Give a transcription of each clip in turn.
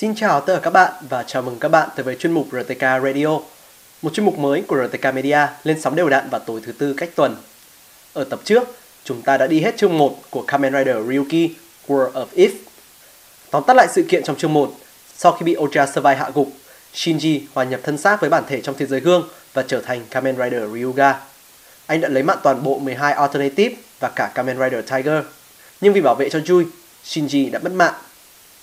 Xin chào tất cả các bạn và chào mừng các bạn tới với chuyên mục RTK Radio, một chuyên mục mới của RTK Media lên sóng đều đặn vào tối thứ tư cách tuần. Ở tập trước, chúng ta đã đi hết chương 1 của Kamen Rider Ryuki War of If. Tóm tắt lại sự kiện trong chương 1, sau khi bị Ultra Survive hạ gục, Shinji hòa nhập thân xác với bản thể trong thế giới gương và trở thành Kamen Rider Ryuga. Anh đã lấy mạng toàn bộ 12 Alternative và cả Kamen Rider Tiger. Nhưng vì bảo vệ cho Jui, Shinji đã mất mạng.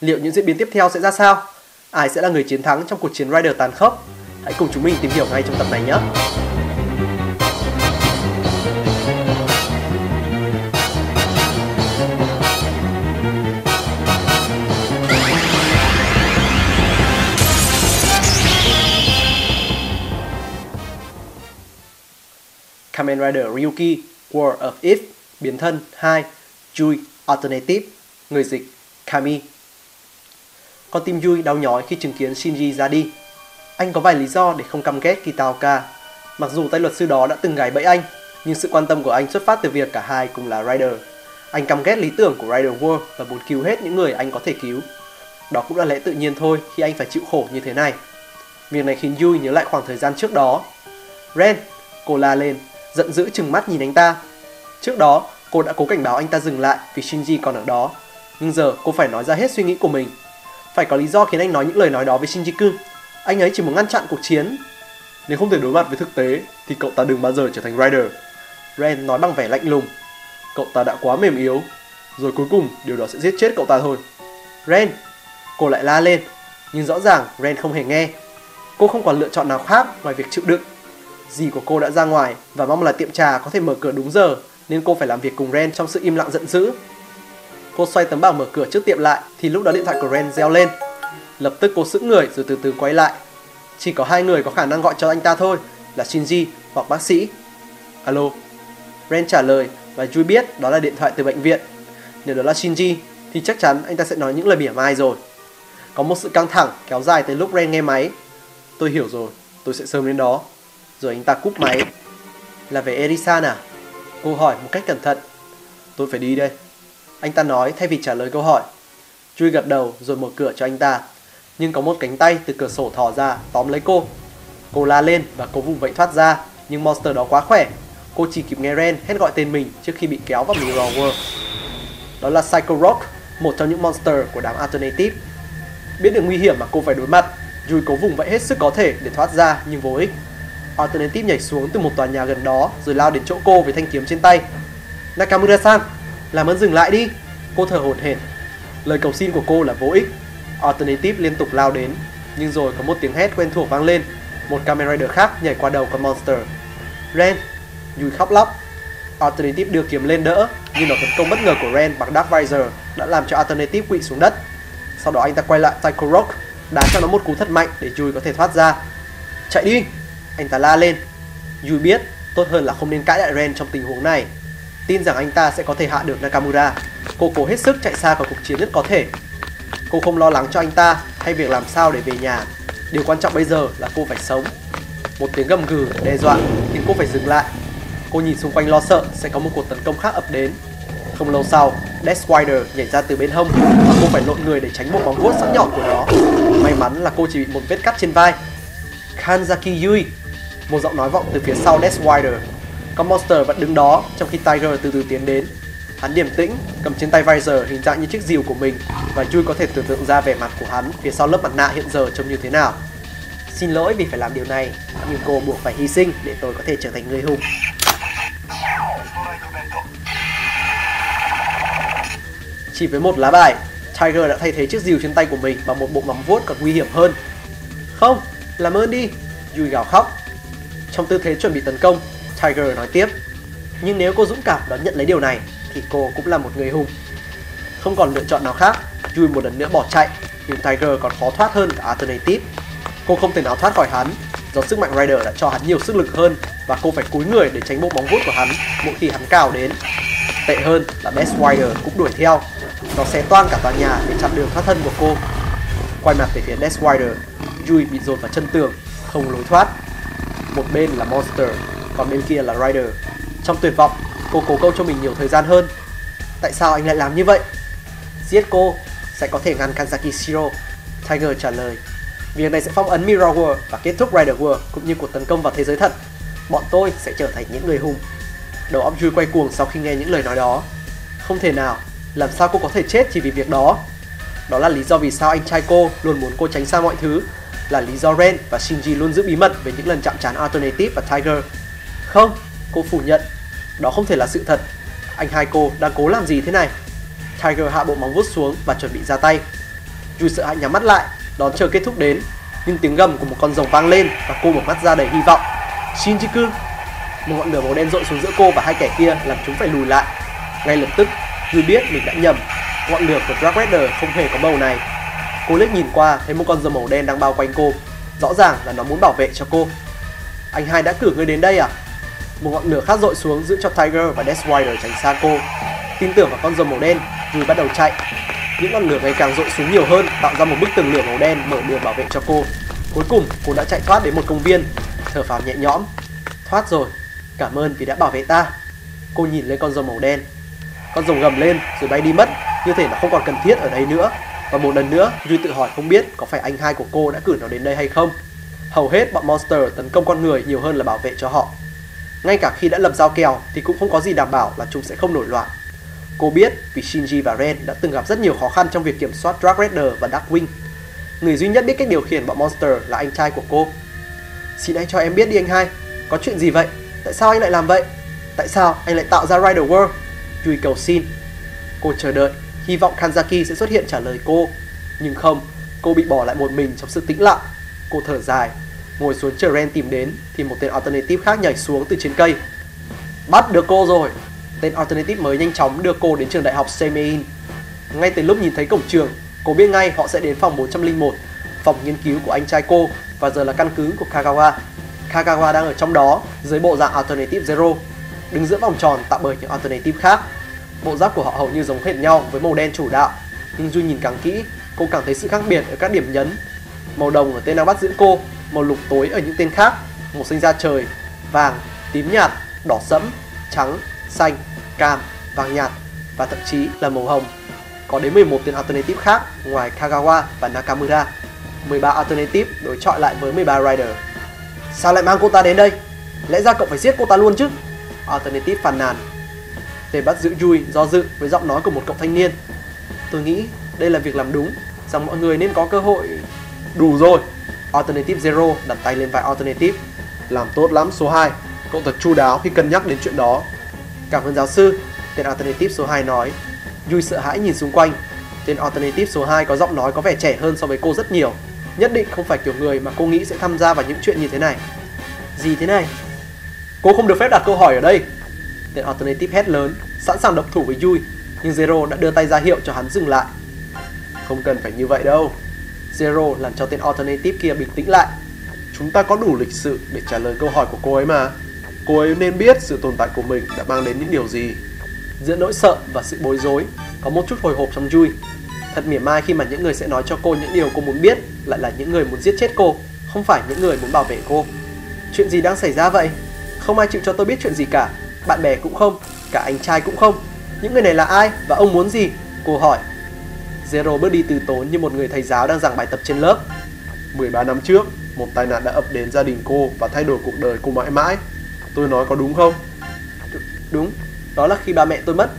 Liệu những diễn biến tiếp theo sẽ ra sao? Ai sẽ là người chiến thắng trong cuộc chiến Rider tàn khốc? Hãy cùng chúng mình tìm hiểu ngay trong tập này nhé! Kamen Rider Ryuki, War of If, biến thân 2 Jui Alternative, người dịch, Kami con tim Yui đau nhói khi chứng kiến Shinji ra đi Anh có vài lý do để không căm ghét Kitaoka Mặc dù tay luật sư đó đã từng gài bẫy anh Nhưng sự quan tâm của anh xuất phát từ việc cả hai cùng là Rider Anh căm ghét lý tưởng của Rider World và muốn cứu hết những người anh có thể cứu Đó cũng là lẽ tự nhiên thôi khi anh phải chịu khổ như thế này Việc này khiến Yui nhớ lại khoảng thời gian trước đó Ren, cô la lên giận dữ chừng mắt nhìn anh ta. Trước đó, cô đã cố cảnh báo anh ta dừng lại vì Shinji còn ở đó. Nhưng giờ cô phải nói ra hết suy nghĩ của mình. Phải có lý do khiến anh nói những lời nói đó với Shinji Kun. Anh ấy chỉ muốn ngăn chặn cuộc chiến. Nếu không thể đối mặt với thực tế, thì cậu ta đừng bao giờ trở thành Rider. Ren nói bằng vẻ lạnh lùng. Cậu ta đã quá mềm yếu. Rồi cuối cùng, điều đó sẽ giết chết cậu ta thôi. Ren! Cô lại la lên. Nhưng rõ ràng, Ren không hề nghe. Cô không còn lựa chọn nào khác ngoài việc chịu đựng Dì của cô đã ra ngoài và mong là tiệm trà có thể mở cửa đúng giờ, nên cô phải làm việc cùng Ren trong sự im lặng giận dữ. Cô xoay tấm bảng mở cửa trước tiệm lại thì lúc đó điện thoại của Ren reo lên. Lập tức cô sững người rồi từ từ quay lại. Chỉ có hai người có khả năng gọi cho anh ta thôi là Shinji hoặc bác sĩ. Alo. Ren trả lời và Jui biết đó là điện thoại từ bệnh viện. Nếu đó là Shinji thì chắc chắn anh ta sẽ nói những lời mỉa mai rồi. Có một sự căng thẳng kéo dài tới lúc Ren nghe máy. Tôi hiểu rồi, tôi sẽ sớm đến đó. Rồi anh ta cúp máy Là về Erisan à? Cô hỏi một cách cẩn thận Tôi phải đi đây anh ta nói thay vì trả lời câu hỏi. Chui gật đầu rồi mở cửa cho anh ta. Nhưng có một cánh tay từ cửa sổ thò ra tóm lấy cô. Cô la lên và cố vùng vẫy thoát ra Nhưng monster đó quá khỏe. Cô chỉ kịp nghe Ren hét gọi tên mình trước khi bị kéo vào Mirror World. Đó là Psycho Rock Một trong những monster của đám Alternative. Biết được nguy hiểm mà cô phải đối mặt Yui cố vùng vẫy hết sức có thể để thoát ra nhưng vô ích. Alternative nhảy xuống từ một tòa nhà gần đó rồi lao đến chỗ cô với thanh kiếm trên tay. Nakamura-san, làm ơn dừng lại đi. Cô thở hổn hển. Lời cầu xin của cô là vô ích. Alternative liên tục lao đến, nhưng rồi có một tiếng hét quen thuộc vang lên. Một camera Rider khác nhảy qua đầu con monster. Ren, Yui khóc lóc. Alternative đưa kiếm lên đỡ, nhưng nó tấn công bất ngờ của Ren bằng Dark Visor đã làm cho Alternative quỵ xuống đất. Sau đó anh ta quay lại Psycho Rock, đá cho nó một cú thật mạnh để Yui có thể thoát ra. Chạy đi! Anh ta la lên. Yui biết tốt hơn là không nên cãi lại Ren trong tình huống này. Tin rằng anh ta sẽ có thể hạ được Nakamura. Cô cố hết sức chạy xa khỏi cuộc chiến nhất có thể. Cô không lo lắng cho anh ta hay việc làm sao để về nhà. Điều quan trọng bây giờ là cô phải sống. Một tiếng gầm gừ đe dọa khiến cô phải dừng lại. Cô nhìn xung quanh lo sợ sẽ có một cuộc tấn công khác ập đến. Không lâu sau, Death Rider nhảy ra từ bên hông và cô phải lộn người để tránh một móng vuốt sắc nhọn của nó. May mắn là cô chỉ bị một vết cắt trên vai. Kanzaki Yui một giọng nói vọng từ phía sau Death Rider. Con Monster vẫn đứng đó trong khi Tiger từ từ tiến đến. Hắn điềm tĩnh, cầm trên tay Visor hình dạng như chiếc rìu của mình và chui có thể tưởng tượng ra vẻ mặt của hắn phía sau lớp mặt nạ hiện giờ trông như thế nào. Xin lỗi vì phải làm điều này, nhưng cô buộc phải hy sinh để tôi có thể trở thành người hùng. Chỉ với một lá bài, Tiger đã thay thế chiếc rìu trên tay của mình bằng một bộ móng vuốt còn nguy hiểm hơn. Không, làm ơn đi, Yui gào khóc trong tư thế chuẩn bị tấn công, Tiger nói tiếp. Nhưng nếu cô dũng cảm đón nhận lấy điều này, thì cô cũng là một người hùng. Không còn lựa chọn nào khác, Yui một lần nữa bỏ chạy, nhưng Tiger còn khó thoát hơn cả Alternative. Cô không thể nào thoát khỏi hắn, do sức mạnh Rider đã cho hắn nhiều sức lực hơn và cô phải cúi người để tránh bộ bóng vuốt của hắn mỗi khi hắn cào đến. Tệ hơn là Best Rider cũng đuổi theo. Nó xé toang cả tòa nhà để chặn đường thoát thân của cô. Quay mặt về phía Death Rider, Yui bị dồn vào chân tường, không lối thoát một bên là Monster, còn bên kia là Rider. Trong tuyệt vọng, cô cố câu cho mình nhiều thời gian hơn. Tại sao anh lại làm như vậy? Giết cô sẽ có thể ngăn Kanzaki Shiro. Tiger trả lời. Việc này sẽ phong ấn Mirror World và kết thúc Rider World cũng như cuộc tấn công vào thế giới thật. Bọn tôi sẽ trở thành những người hùng. Đầu óc Yui quay cuồng sau khi nghe những lời nói đó. Không thể nào, làm sao cô có thể chết chỉ vì việc đó? Đó là lý do vì sao anh trai cô luôn muốn cô tránh xa mọi thứ. Là lý do Ren và Shinji luôn giữ bí mật về những lần chạm trán Alternative và Tiger. Không, cô phủ nhận. Đó không thể là sự thật. Anh hai cô đang cố làm gì thế này? Tiger hạ bộ móng vuốt xuống và chuẩn bị ra tay. Yu sợ hãi nhắm mắt lại, đón chờ kết thúc đến. Nhưng tiếng gầm của một con rồng vang lên và cô mở mắt ra đầy hy vọng. Shinji-kun! Một ngọn lửa màu đen rội xuống giữa cô và hai kẻ kia làm chúng phải lùi lại. Ngay lập tức, Yu biết mình đã nhầm. Ngọn lửa của Dark Rider không hề có màu này. Cô liếc nhìn qua thấy một con rồng màu đen đang bao quanh cô. Rõ ràng là nó muốn bảo vệ cho cô. Anh hai đã cử người đến đây à? Một ngọn lửa khác rội xuống giữ cho Tiger và Death Rider tránh xa cô. Tin tưởng vào con rồng màu đen, Rui bắt đầu chạy. Những ngọn lửa ngày càng rội xuống nhiều hơn, tạo ra một bức tường lửa màu đen mở đường bảo vệ cho cô. Cuối cùng, cô đã chạy thoát đến một công viên, thở phào nhẹ nhõm. Thoát rồi, cảm ơn vì đã bảo vệ ta. Cô nhìn lên con rồng màu đen. Con rồng gầm lên rồi bay đi mất, như thể nó không còn cần thiết ở đây nữa. Và một lần nữa, Rui tự hỏi không biết có phải anh hai của cô đã cử nó đến đây hay không. Hầu hết bọn monster tấn công con người nhiều hơn là bảo vệ cho họ. Ngay cả khi đã lập giao kèo thì cũng không có gì đảm bảo là chúng sẽ không nổi loạn. Cô biết vì Shinji và Ren đã từng gặp rất nhiều khó khăn trong việc kiểm soát Dark Raider và Darkwing. Người duy nhất biết cách điều khiển bọn monster là anh trai của cô. Xin anh cho em biết đi anh hai, có chuyện gì vậy? Tại sao anh lại làm vậy? Tại sao anh lại tạo ra Rider World? Yui cầu xin. Cô chờ đợi, hy vọng Kanzaki sẽ xuất hiện trả lời cô. Nhưng không, cô bị bỏ lại một mình trong sự tĩnh lặng. Cô thở dài, ngồi xuống chờ Ren tìm đến thì một tên alternative khác nhảy xuống từ trên cây. Bắt được cô rồi. Tên alternative mới nhanh chóng đưa cô đến trường đại học Semein. Ngay từ lúc nhìn thấy cổng trường, cô biết ngay họ sẽ đến phòng 401, phòng nghiên cứu của anh trai cô và giờ là căn cứ của Kagawa. Kagawa đang ở trong đó dưới bộ dạng Alternative Zero, đứng giữa vòng tròn tạo bởi những Alternative khác. Bộ giáp của họ hầu như giống hệt nhau với màu đen chủ đạo, nhưng Duy nhìn càng kỹ, cô càng thấy sự khác biệt ở các điểm nhấn. Màu đồng ở tên đang bắt giữ cô, màu lục tối ở những tên khác, màu xanh da trời, vàng, tím nhạt, đỏ sẫm, trắng, xanh, cam, vàng nhạt và thậm chí là màu hồng. Có đến 11 tên alternative khác ngoài Kagawa và Nakamura. 13 alternative đối chọi lại với 13 rider. Sao lại mang cô ta đến đây? Lẽ ra cậu phải giết cô ta luôn chứ? Alternative phàn nàn. Tề bắt giữ Yui do dự với giọng nói của một cậu thanh niên. Tôi nghĩ đây là việc làm đúng, rằng mọi người nên có cơ hội. Đủ rồi. Alternative Zero đặt tay lên vai Alternative. Làm tốt lắm số 2. Cậu thật chu đáo khi cân nhắc đến chuyện đó. Cảm ơn giáo sư, tên Alternative số 2 nói. Yui sợ hãi nhìn xung quanh. Tên Alternative số 2 có giọng nói có vẻ trẻ hơn so với cô rất nhiều. Nhất định không phải kiểu người mà cô nghĩ sẽ tham gia vào những chuyện như thế này. Gì thế này? Cô không được phép đặt câu hỏi ở đây. Tên Alternative hét lớn, sẵn sàng động thủ với Yui. Nhưng Zero đã đưa tay ra hiệu cho hắn dừng lại. Không cần phải như vậy đâu. Zero làm cho tên Alternative kia bình tĩnh lại. Chúng ta có đủ lịch sự để trả lời câu hỏi của cô ấy mà. Cô ấy nên biết sự tồn tại của mình đã mang đến những điều gì. Giữa nỗi sợ và sự bối rối, có một chút hồi hộp trong Jui. Thật mỉa mai khi mà những người sẽ nói cho cô những điều cô muốn biết lại là những người muốn giết chết cô, không phải những người muốn bảo vệ cô. Chuyện gì đang xảy ra vậy? Không ai chịu cho tôi biết chuyện gì cả. Bạn bè cũng không, cả anh trai cũng không. Những người này là ai và ông muốn gì? Cô hỏi. Zero bước đi từ tốn như một người thầy giáo đang giảng bài tập trên lớp. 13 năm trước, một tai nạn đã ập đến gia đình cô và thay đổi cuộc đời cô mãi mãi. Tôi nói có đúng không? D đúng, đó là khi ba mẹ tôi mất.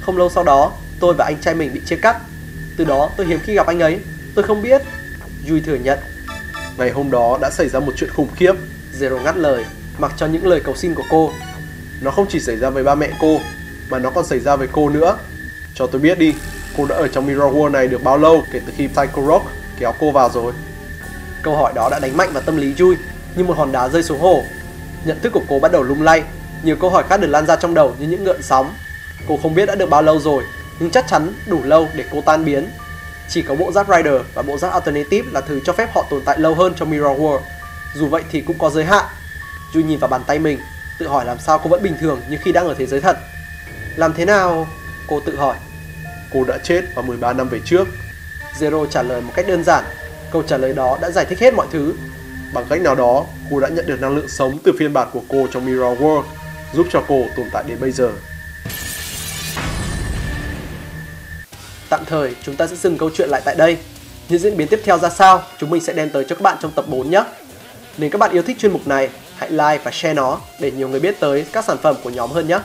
Không lâu sau đó, tôi và anh trai mình bị chia cắt. Từ đó tôi hiếm khi gặp anh ấy. Tôi không biết. Yui thừa nhận. Ngày hôm đó đã xảy ra một chuyện khủng khiếp. Zero ngắt lời, mặc cho những lời cầu xin của cô. Nó không chỉ xảy ra với ba mẹ cô, mà nó còn xảy ra với cô nữa. Cho tôi biết đi, cô đã ở trong Mirror World này được bao lâu kể từ khi Psycho Rock kéo cô vào rồi? Câu hỏi đó đã đánh mạnh vào tâm lý Jui như một hòn đá rơi xuống hồ. Nhận thức của cô bắt đầu lung lay, nhiều câu hỏi khác được lan ra trong đầu như những ngợn sóng. Cô không biết đã được bao lâu rồi, nhưng chắc chắn đủ lâu để cô tan biến. Chỉ có bộ giáp Rider và bộ giáp Alternative là thứ cho phép họ tồn tại lâu hơn trong Mirror World. Dù vậy thì cũng có giới hạn. Jui nhìn vào bàn tay mình, tự hỏi làm sao cô vẫn bình thường như khi đang ở thế giới thật. Làm thế nào? Cô tự hỏi. Cô đã chết vào 13 năm về trước. Zero trả lời một cách đơn giản. Câu trả lời đó đã giải thích hết mọi thứ. Bằng cách nào đó, cô đã nhận được năng lượng sống từ phiên bản của cô trong Mirror World, giúp cho cô tồn tại đến bây giờ. Tạm thời, chúng ta sẽ dừng câu chuyện lại tại đây. Những diễn biến tiếp theo ra sao, chúng mình sẽ đem tới cho các bạn trong tập 4 nhé. Nếu các bạn yêu thích chuyên mục này, hãy like và share nó để nhiều người biết tới các sản phẩm của nhóm hơn nhé.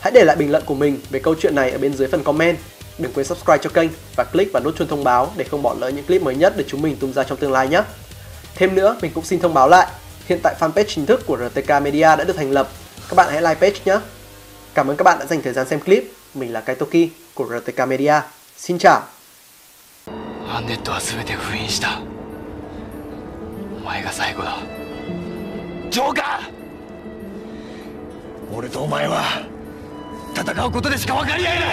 Hãy để lại bình luận của mình về câu chuyện này ở bên dưới phần comment. Đừng quên subscribe cho kênh và click vào nút chuông thông báo để không bỏ lỡ những clip mới nhất để chúng mình tung ra trong tương lai nhé. Thêm nữa, mình cũng xin thông báo lại, hiện tại fanpage chính thức của RTK Media đã được thành lập. Các bạn hãy like page nhé. Cảm ơn các bạn đã dành thời gian xem clip. Mình là Kaitoki của RTK Media. Xin chào. アンネットは全て封印したお前が最後だジョーカー俺とお前は戦うことでしか分かり合えない